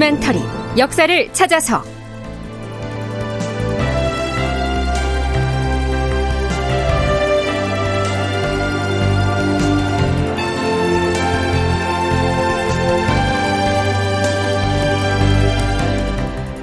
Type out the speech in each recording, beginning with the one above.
다큐멘터리 역사를 찾아서.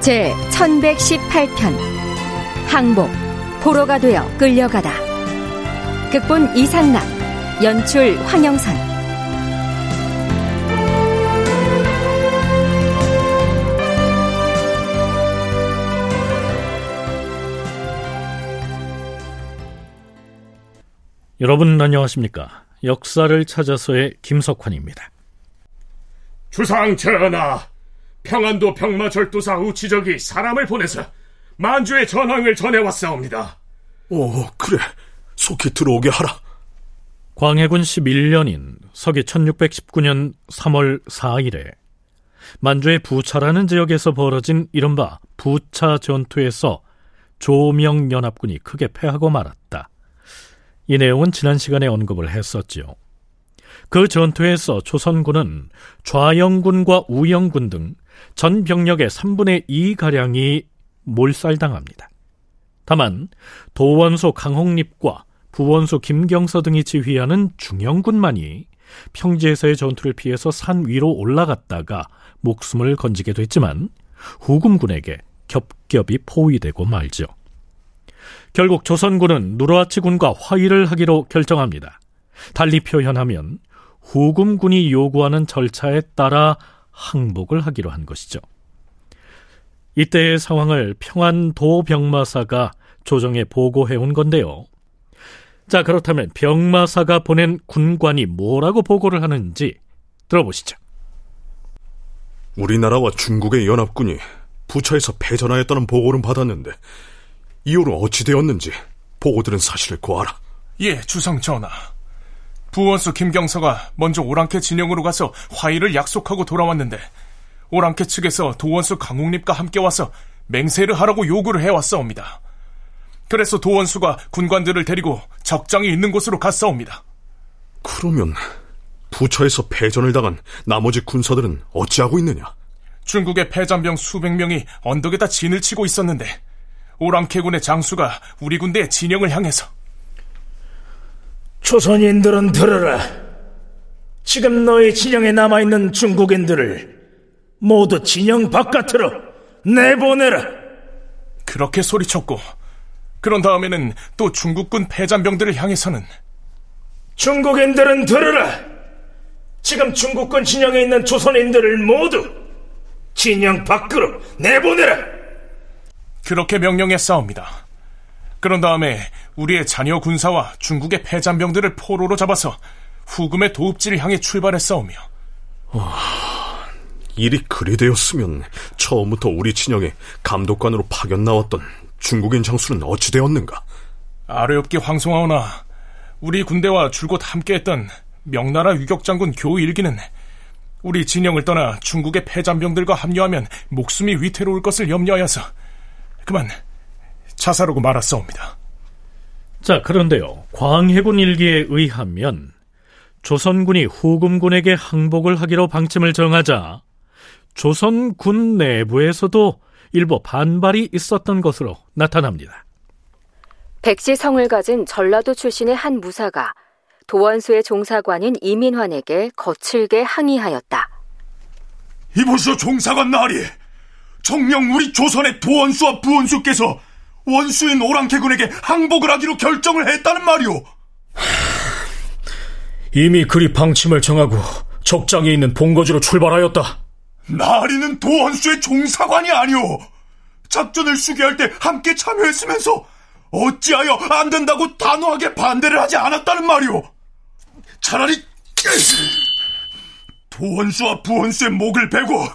제 1118편. 항복. 포로가 되어 끌려가다. 극본 이상락. 연출 황영선 여러분 안녕하십니까? 역사를 찾아서의 김석환입니다. 주상 전하, 평안도 병마절도사 우치적이 사람을 보내서 만주의 전황을 전해왔사옵니다. 오, 그래. 속히 들어오게 하라. 광해군 11년인 서기 1619년 3월 4일에 만주의 부차라는 지역에서 벌어진 이른바 부차 전투에서 조명연합군이 크게 패하고 말았다. 이 내용은 지난 시간에 언급을 했었지요. 그 전투에서 조선군은 좌영군과 우영군 등 전 병력의 3분의 2 가량이 몰살당합니다. 다만 도원소 강홍립과 부원소 김경서 등이 지휘하는 중영군만이 평지에서의 전투를 피해서 산 위로 올라갔다가 목숨을 건지게 됐지만 후금군에게 겹겹이 포위되고 말죠. 결국 조선군은 누르하치군과 화의를 하기로 결정합니다. 달리 표현하면 후금군이 요구하는 절차에 따라 항복을 하기로 한 것이죠. 이때의 상황을 평안도 병마사가 조정에 보고해 온 건데요. 자, 그렇다면 병마사가 보낸 군관이 뭐라고 보고를 하는지 들어보시죠. 우리나라와 중국의 연합군이 부차에서 패전하였다는 보고는 받았는데 이후로 어찌 되었는지 보고 들은 사실을 고하라. 예, 주상 전하. 부원수 김경서가 먼저 오랑캐 진영으로 가서 화의를 약속하고 돌아왔는데 오랑캐 측에서 도원수 강웅립과 함께 와서 맹세를 하라고 요구를 해왔사옵니다. 그래서 도원수가 군관들을 데리고 적장이 있는 곳으로 갔사옵니다. 그러면 부처에서 패전을 당한 나머지 군사들은 어찌하고 있느냐? 중국의 패잔병 수백 명이 언덕에다 진을 치고 있었는데 오랑캐군의 장수가 우리 군대의 진영을 향해서 조선인들은 들으라. 지금 너희 진영에 남아있는 중국인들을 모두 진영 바깥으로 내보내라. 그렇게 소리쳤고 그런 다음에는 또 중국군 패잔병들을 향해서는 중국인들은 들으라. 지금 중국군 진영에 있는 조선인들을 모두 진영 밖으로 내보내라. 그렇게 명령했사옵니다. 그런 다음에 우리의 자녀 군사와 중국의 패잔병들을 포로로 잡아서 후금의 도읍지를 향해 출발했사오며 어, 일이 그리 되었으면 처음부터 우리 진영에 감독관으로 파견 나왔던 중국인 장수는 어찌 되었는가? 아뢰옵게 황송하오나 우리 군대와 줄곧 함께했던 명나라 유격장군 교일기는 우리 진영을 떠나 중국의 패잔병들과 합류하면 목숨이 위태로울 것을 염려하여서 그만 자살하고 말았사옵니다. 자, 그런데요. 광해군 일기에 의하면 조선군이 후금군에게 항복을 하기로 방침을 정하자 조선군 내부에서도 일부 반발이 있었던 것으로 나타납니다. 백지성을 가진 전라도 출신의 한 무사가 도원수의 종사관인 이민환에게 거칠게 항의하였다. 이보시오 종사관 나리! 정령 우리 조선의 도원수와 부원수께서 원수인 오랑캐군에게 항복을 하기로 결정을 했다는 말이오. 이미 그리 방침을 정하고 적장에 있는 본거지로 출발하였다. 나리는 도원수의 종사관이 아니오. 작전을 수기할 때 함께 참여했으면서 어찌하여 안 된다고 단호하게 반대를 하지 않았다는 말이오. 차라리 도원수와 부원수의 목을 베고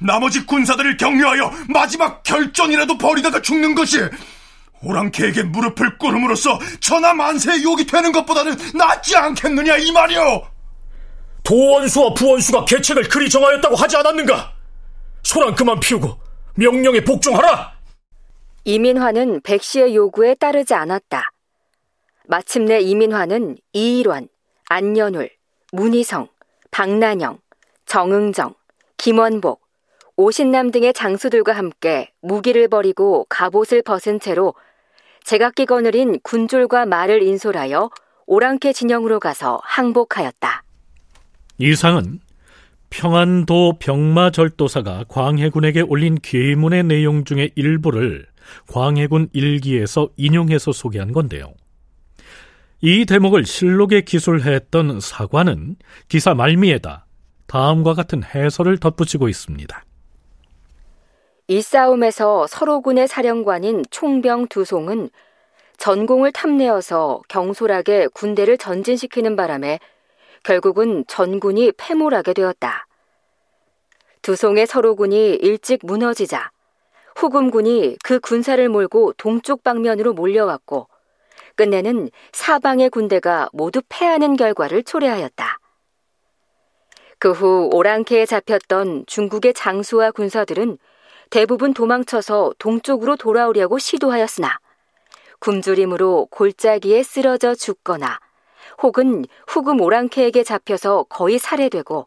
나머지 군사들을 격려하여 마지막 결전이라도 벌이다가 죽는 것이 오랑캐에게 무릎을 꿇음으로써 천하 만세의 욕이 되는 것보다는 낫지 않겠느냐 이 말이오. 도원수와 부원수가 계책을 그리 정하였다고 하지 않았는가? 소란 그만 피우고 명령에 복종하라. 이민화는 백씨의 요구에 따르지 않았다. 마침내 이민화는 이일환, 안연울, 문희성, 박난영, 정응정, 김원복, 오신남 등의 장수들과 함께 무기를 버리고 갑옷을 벗은 채로 제각기 거느린 군졸과 말을 인솔하여 오랑캐 진영으로 가서 항복하였다. 이상은 평안도 병마절도사가 광해군에게 올린 계문의 내용 중의 일부를 광해군 일기에서 인용해서 소개한 건데요. 이 대목을 실록에 기술했던 사관은 기사 말미에다 다음과 같은 해설을 덧붙이고 있습니다. 이 싸움에서 서로군의 사령관인 총병 두송은 전공을 탐내어서 경솔하게 군대를 전진시키는 바람에 결국은 전군이 패몰하게 되었다. 두송의 서로군이 일찍 무너지자 후금군이 그 군사를 몰고 동쪽 방면으로 몰려왔고 끝내는 사방의 군대가 모두 패하는 결과를 초래하였다. 그 후 오랑캐에 잡혔던 중국의 장수와 군사들은 대부분 도망쳐서 동쪽으로 돌아오려고 시도하였으나 굶주림으로 골짜기에 쓰러져 죽거나 혹은 후금 오랑캐에게 잡혀서 거의 살해되고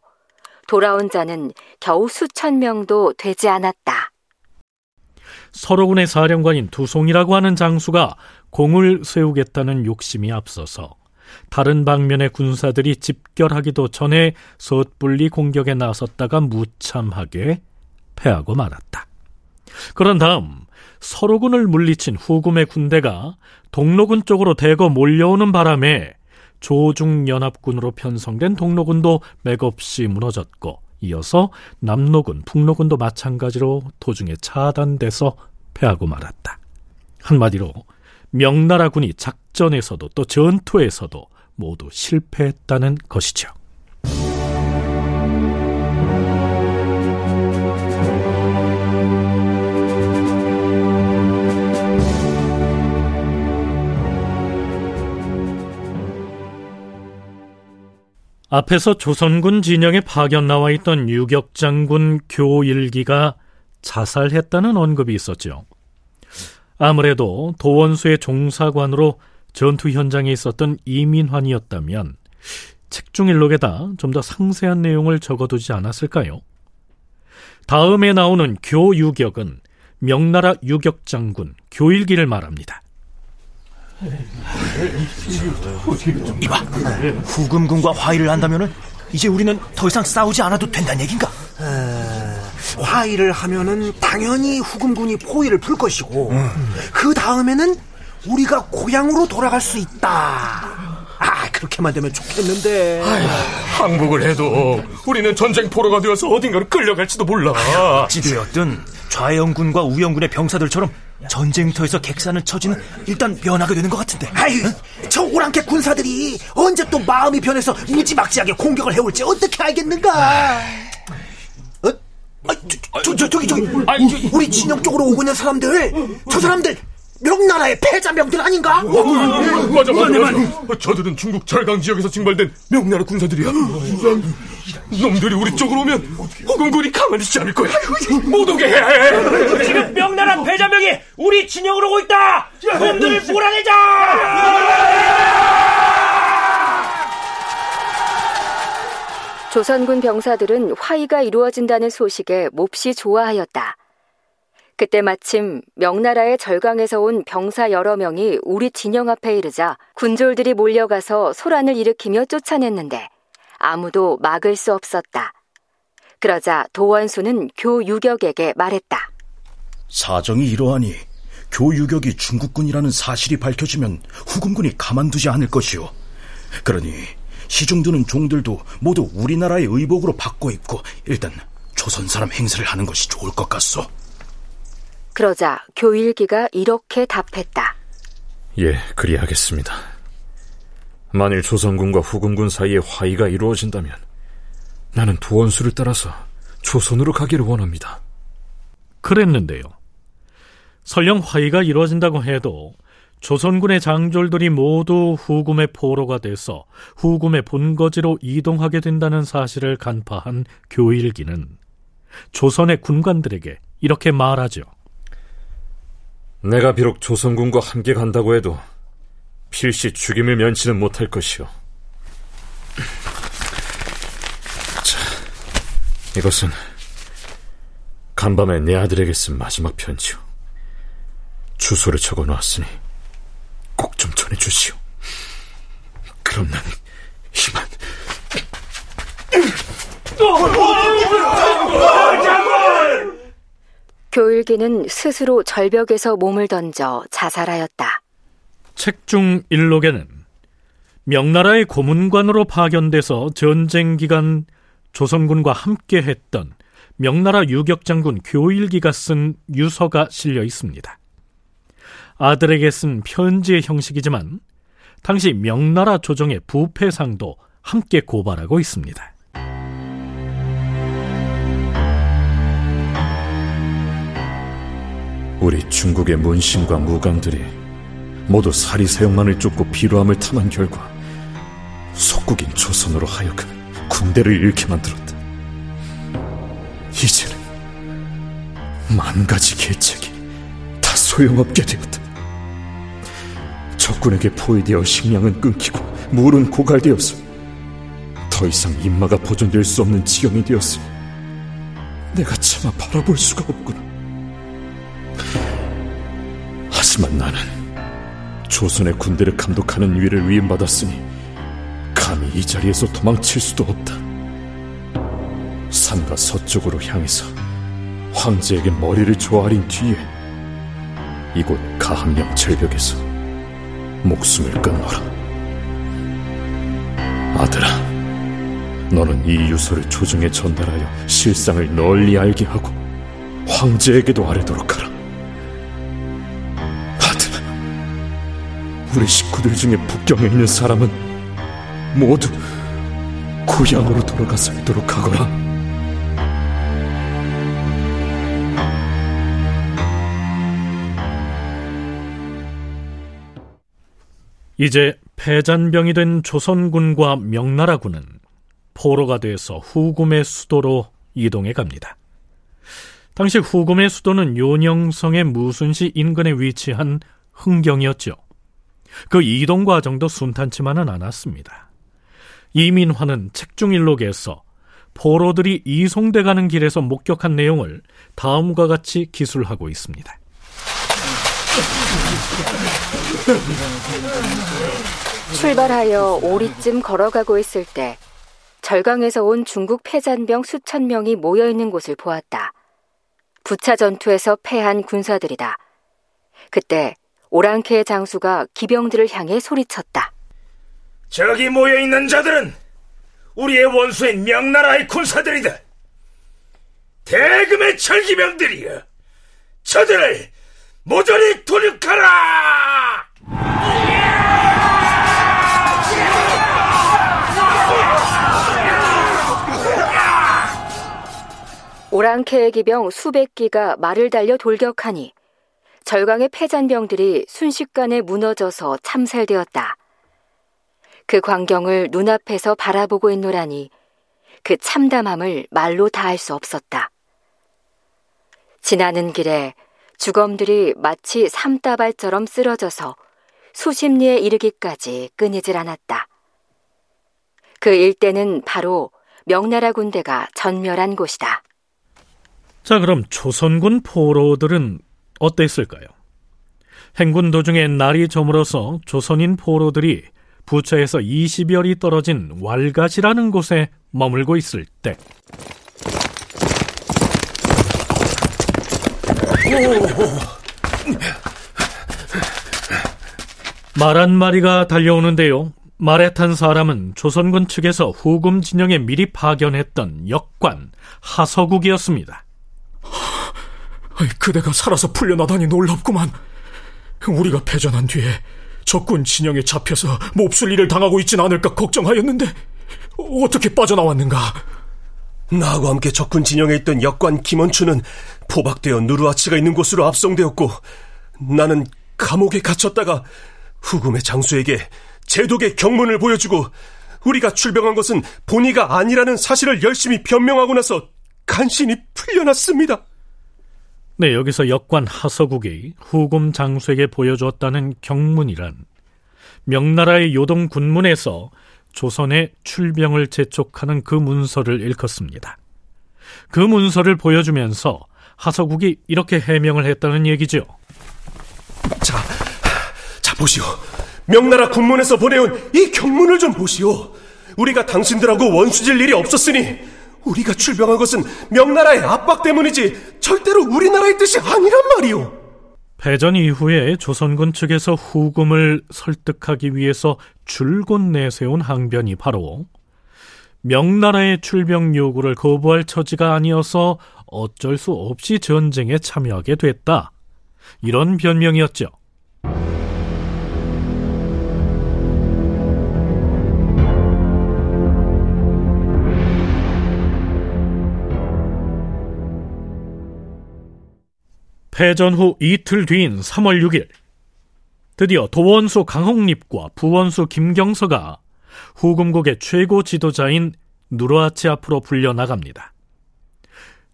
돌아온 자는 겨우 수천 명도 되지 않았다. 서로군의 사령관인 두송이라고 하는 장수가 공을 세우겠다는 욕심이 앞서서 다른 방면의 군사들이 집결하기도 전에 섣불리 공격에 나섰다가 무참하게 패하고 말았다. 그런 다음 서로군을 물리친 후금의 군대가 동로군 쪽으로 대거 몰려오는 바람에 조중연합군으로 편성된 동로군도 맥없이 무너졌고 이어서 남로군, 북로군도 마찬가지로 도중에 차단돼서 패하고 말았다. 한마디로 명나라군이 작전에서도 또 전투에서도 모두 실패했다는 것이죠. 앞에서 조선군 진영에 파견 나와 있던 유격장군 교일기가 자살했다는 언급이 있었죠. 아무래도 도원수의 종사관으로 전투 현장에 있었던 이민환이었다면 책중일록에다 좀 더 상세한 내용을 적어두지 않았을까요? 다음에 나오는 교유격은 명나라 유격장군 교일기를 말합니다. 이봐, 후금군과 화의를 한다면은 이제 우리는 더 이상 싸우지 않아도 된다는 얘긴가? 어, 화의를 하면은 당연히 후금군이 포위를 풀 것이고 음. 그 다음에는 우리가 고향으로 돌아갈 수 있다. 아 그렇게만 되면 좋겠는데. 아휴, 항복을 해도 우리는 전쟁 포로가 되어서 어딘가로 끌려갈지도 몰라. 어찌되었든 좌영군과 우영군의 병사들처럼 전쟁터에서 객사는 처지는 일단 면하게 되는 것 같은데. 아유, 저 오랑캐 군사들이 언제 또 마음이 변해서 무지막지하게 공격을 해올지 어떻게 알겠는가? 어? 아, 저, 저, 저, 저기, 저기, 우리 진영 쪽으로 오고 있는 사람들, 저 사람들 명나라의 패자명들 아닌가? 어, 맞아, 맞아, 맞아. 저들은 중국 절강 지역에서 징발된 명나라 군사들이야. 놈들이 우리 쪽으로 오면 허군군이 가만히 있지 않을 거야. 못 오게 해. 지금 우리 진영으로 오고 있다. 놈들을 몰아내자. 조선군 병사들은 화의가 이루어진다는 소식에 몹시 좋아하였다. 그때 마침 명나라의 절강에서 온 병사 여러 명이 우리 진영 앞에 이르자 군졸들이 몰려가서 소란을 일으키며 쫓아냈는데 아무도 막을 수 없었다. 그러자 도원수는 교 유격에게 말했다. 사정이 이러하니 교유격이 중국군이라는 사실이 밝혀지면 후금군이 가만두지 않을 것이오. 그러니 시중드는 종들도 모두 우리나라의 의복으로 바꿔 입고 일단 조선 사람 행세를 하는 것이 좋을 것 같소. 그러자 교일기가 이렇게 답했다. 예, 그리하겠습니다. 만일 조선군과 후금군 사이에 화의가 이루어진다면 나는 도원수를 따라서 조선으로 가기를 원합니다. 그랬는데요. 설령 화의가 이루어진다고 해도 조선군의 장졸들이 모두 후금의 포로가 돼서 후금의 본거지로 이동하게 된다는 사실을 간파한 교일기는 조선의 군관들에게 이렇게 말하죠. 내가 비록 조선군과 함께 간다고 해도 필시 죽임을 면치는 못할 것이오. 자, 이것은 간밤에 내 아들에게 쓴 마지막 편지요. 주소를 적어 놓았으니 꼭 좀 전해 주시오. 그럼 난 이만. 교일기는 스스로 절벽에서 몸을 던져 자살하였다. 책 중 일록에는 명나라의 고문관으로 파견돼서 전쟁 기간 조선군과 함께 했던 명나라 유격장군 교일기가 쓴 유서가 실려 있습니다. 아들에게 쓴 편지의 형식이지만 당시 명나라 조정의 부패상도 함께 고발하고 있습니다. 우리 중국의 문신과 무강들이 모두 사리사욕만을 쫓고 비루함을 탐한 결과 속국인 조선으로 하여금 군대를 잃게 만들었다. 이제는 만 가지 계책이 다 소용없게 되었다. 적군에게 포위되어 식량은 끊기고 물은 고갈되었어. 더 이상 인마가 보존될 수 없는 지경이 되었으니 내가 차마 바라볼 수가 없구나. 하지만 나는 조선의 군대를 감독하는 위를 위임받았으니 감히 이 자리에서 도망칠 수도 없다. 산과 서쪽으로 향해서 황제에게 머리를 조아린 뒤에 이곳 가한명 절벽에서 목숨을 끊어라. 아들아, 너는 이 유서를 조정에 전달하여 실상을 널리 알게 하고 황제에게도 아뢰도록 하라. 아들아, 우리 식구들 중에 북경에 있는 사람은 모두 고향으로 돌아가 살도록 하거라. 이제 패잔병이 된 조선군과 명나라군은 포로가 돼서 후금의 수도로 이동해 갑니다. 당시 후금의 수도는 요녕성의 무순시 인근에 위치한 흥경이었죠. 그 이동 과정도 순탄치만은 않았습니다. 이민화는 책중일록에서 포로들이 이송돼 가는 길에서 목격한 내용을 다음과 같이 기술하고 있습니다. 출발하여 오리쯤 걸어가고 있을 때 절강에서 온 중국 패잔병 수천 명이 모여 있는 곳을 보았다. 부차 전투에서 패한 군사들이다. 그때 오랑캐의 장수가 기병들을 향해 소리쳤다. 저기 모여 있는 자들은 우리의 원수인 명나라의 군사들이다. 대금의 철기병들이여. 저들을 모조리 돌육하라! 오랑캐의 기병 수백 기가 말을 달려 돌격하니 절강의 패잔병들이 순식간에 무너져서 참살되었다. 그 광경을 눈앞에서 바라보고 있노라니 그 참담함을 말로 다할 수 없었다. 지나는 길에 주검들이 마치 삼다발처럼 쓰러져서 수십 리에 이르기까지 끊이질 않았다. 그 일대는 바로 명나라 군대가 전멸한 곳이다. 자, 그럼 조선군 포로들은 어땠을까요? 행군 도중에 날이 저물어서 조선인 포로들이 부처에서 20여리 떨어진 왈갓이라는 곳에 머물고 있을 때 말 한 마리가 달려오는데요. 말에 탄 사람은 조선군 측에서 후금 진영에 미리 파견했던 역관 하서국이었습니다. 그대가 살아서 풀려나다니 놀랍구만. 우리가 패전한 뒤에 적군 진영에 잡혀서 몹쓸 일을 당하고 있진 않을까 걱정하였는데 어떻게 빠져나왔는가? 나하고 함께 적군 진영에 있던 역관 김원춘은 포박되어 누르아치가 있는 곳으로 압송되었고 나는 감옥에 갇혔다가 후금의 장수에게 제독의 경문을 보여주고 우리가 출병한 것은 본의가 아니라는 사실을 열심히 변명하고 나서 간신히 풀려났습니다. 네, 여기서 역관 하서국이 후금 장수에게 보여주었다는 경문이란 명나라의 요동 군문에서 조선의 출병을 재촉하는 그 문서를 일컫습니다. 그 문서를 보여주면서 하서국이 이렇게 해명을 했다는 얘기죠. 자, 자 보시오. 명나라 군문에서 보내온 이 경문을 좀 보시오. 우리가 당신들하고 원수질 일이 없었으니 우리가 출병한 것은 명나라의 압박 때문이지 절대로 우리나라의 뜻이 아니란 말이오. 패전 이후에 조선군 측에서 후금을 설득하기 위해서 줄곧 내세운 항변이 바로 명나라의 출병 요구를 거부할 처지가 아니어서 어쩔 수 없이 전쟁에 참여하게 됐다. 이런 변명이었죠. 패전 후 이틀 뒤인 3월 6일 드디어 도원수 강홍립과 부원수 김경서가 후금국의 최고 지도자인 누르하치 앞으로 불려나갑니다.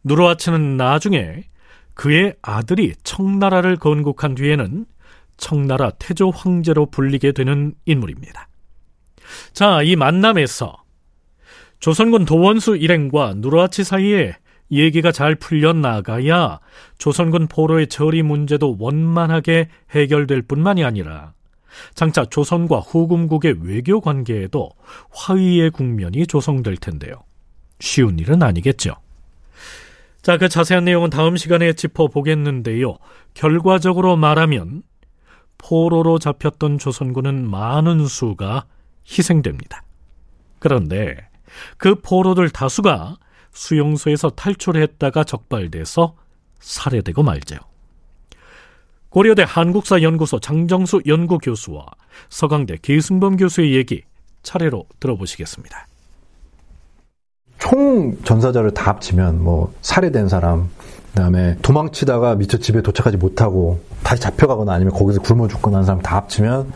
누르하치는 나중에 그의 아들이 청나라를 건국한 뒤에는 청나라 태조 황제로 불리게 되는 인물입니다. 자, 이 만남에서 조선군 도원수 일행과 누르하치 사이에 얘기가 잘 풀려나가야 조선군 포로의 처리 문제도 원만하게 해결될 뿐만이 아니라 장차 조선과 후금국의 외교 관계에도 화의의 국면이 조성될 텐데요. 쉬운 일은 아니겠죠. 자, 그 자세한 내용은 다음 시간에 짚어보겠는데요. 결과적으로 말하면 포로로 잡혔던 조선군은 많은 수가 희생됩니다. 그런데 그 포로들 다수가 수용소에서 탈출했다가 적발돼서 살해되고 말죠. 고려대 한국사연구소 장정수 연구교수와 서강대 계승범 교수의 얘기 차례로 들어보시겠습니다. 총 전사자를 다 합치면 뭐 살해된 사람, 그다음에 도망치다가 미처 집에 도착하지 못하고 다시 잡혀가거나 아니면 거기서 굶어 죽거나 하는 사람 다 합치면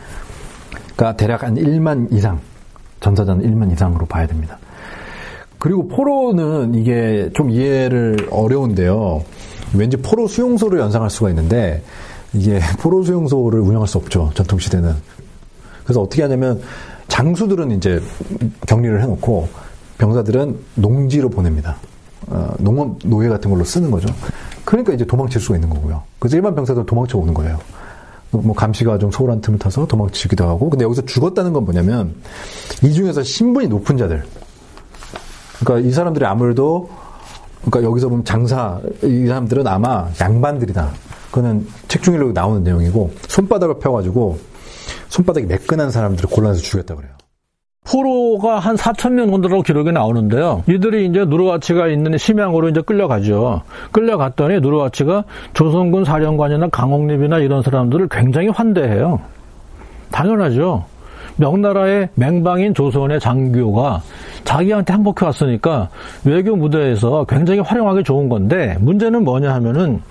그러니까 대략 한 1만 이상 전사자는 1만 이상으로 봐야 됩니다. 그리고 포로는 이게 좀 이해를 어려운데요. 왠지 포로 수용소를 연상할 수가 있는데 이게 포로 수용소를 운영할 수 없죠. 전통 시대는. 그래서 어떻게 하냐면 장수들은 이제 격리를 해놓고 병사들은 농지로 보냅니다. 어, 농업 노예 같은 걸로 쓰는 거죠. 그러니까 이제 도망칠 수가 있는 거고요. 그래서 일반 병사들 도망쳐 오는 거예요. 뭐 감시가 좀 소홀한 틈을 타서 도망치기도 하고. 근데 여기서 죽었다는 건 뭐냐면 이 중에서 신분이 높은 자들, 그러니까 이 사람들이 아무래도 그러니까 여기서 보면 장사 이 사람들은 아마 양반들이다. 그거는 책 중일로 나오는 내용이고 손바닥을 펴가지고 손바닥이 매끈한 사람들을 골라서 죽였다 그래요. 포로가 한 4천 명 정도로 기록이 나오는데요. 이들이 이제 누르와치가 있는 심양으로 이제 끌려가죠. 끌려갔더니 누르와치가 조선군 사령관이나 강홍립이나 이런 사람들을 굉장히 환대해요. 당연하죠. 명나라의 맹방인 조선의 장교가 자기한테 항복해 왔으니까 외교 무대에서 굉장히 활용하기 좋은 건데 문제는 뭐냐 하면은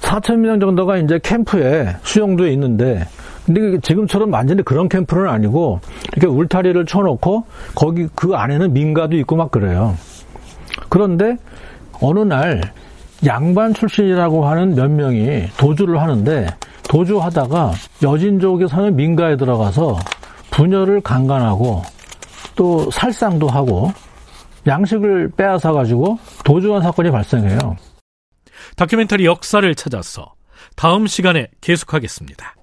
4천 명 정도가 이제 캠프에 수용도에 있는데 근데 지금처럼 완전히 그런 캠프는 아니고 이렇게 울타리를 쳐놓고 거기 그 안에는 민가도 있고 막 그래요. 그런데 어느 날 양반 출신이라고 하는 몇 명이 도주를 하는데 도주하다가 여진족에 사는 민가에 들어가서 분열을 강간하고 또 살상도 하고 양식을 빼앗아 가지고 도주한 사건이 발생해요. 다큐멘터리 역사를 찾아서 다음 시간에 계속하겠습니다.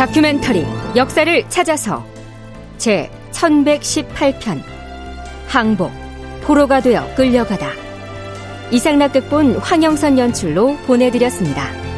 다큐멘터리 역사를 찾아서 제 1118편 항복 포로가 되어 끌려가다 이상락 극본 황영선 연출로 보내드렸습니다.